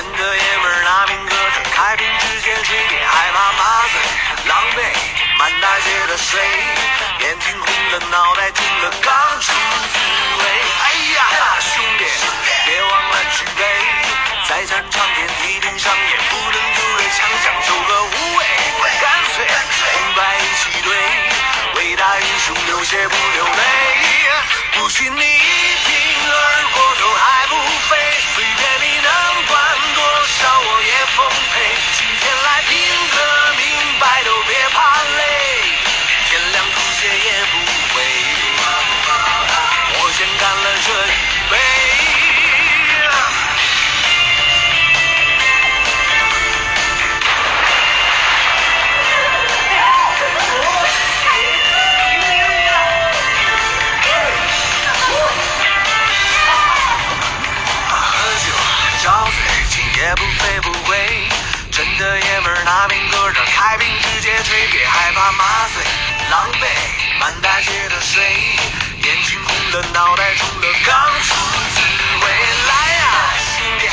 跟着爷们儿拿命搁这，开瓶之前谁也害怕麻醉，狼狈满大街的睡，眼睛红了，脑袋进了钢水。不醉不归。真的爷们儿拿命搁着开瓶直接吹别害怕麻醉。狼狈满大街的睡眼睛红了脑袋肿了刚出滋味来呀兄弟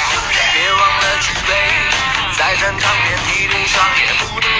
别忘了举杯。再战场眠一路上也不能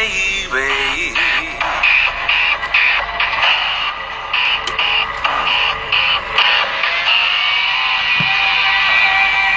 baby.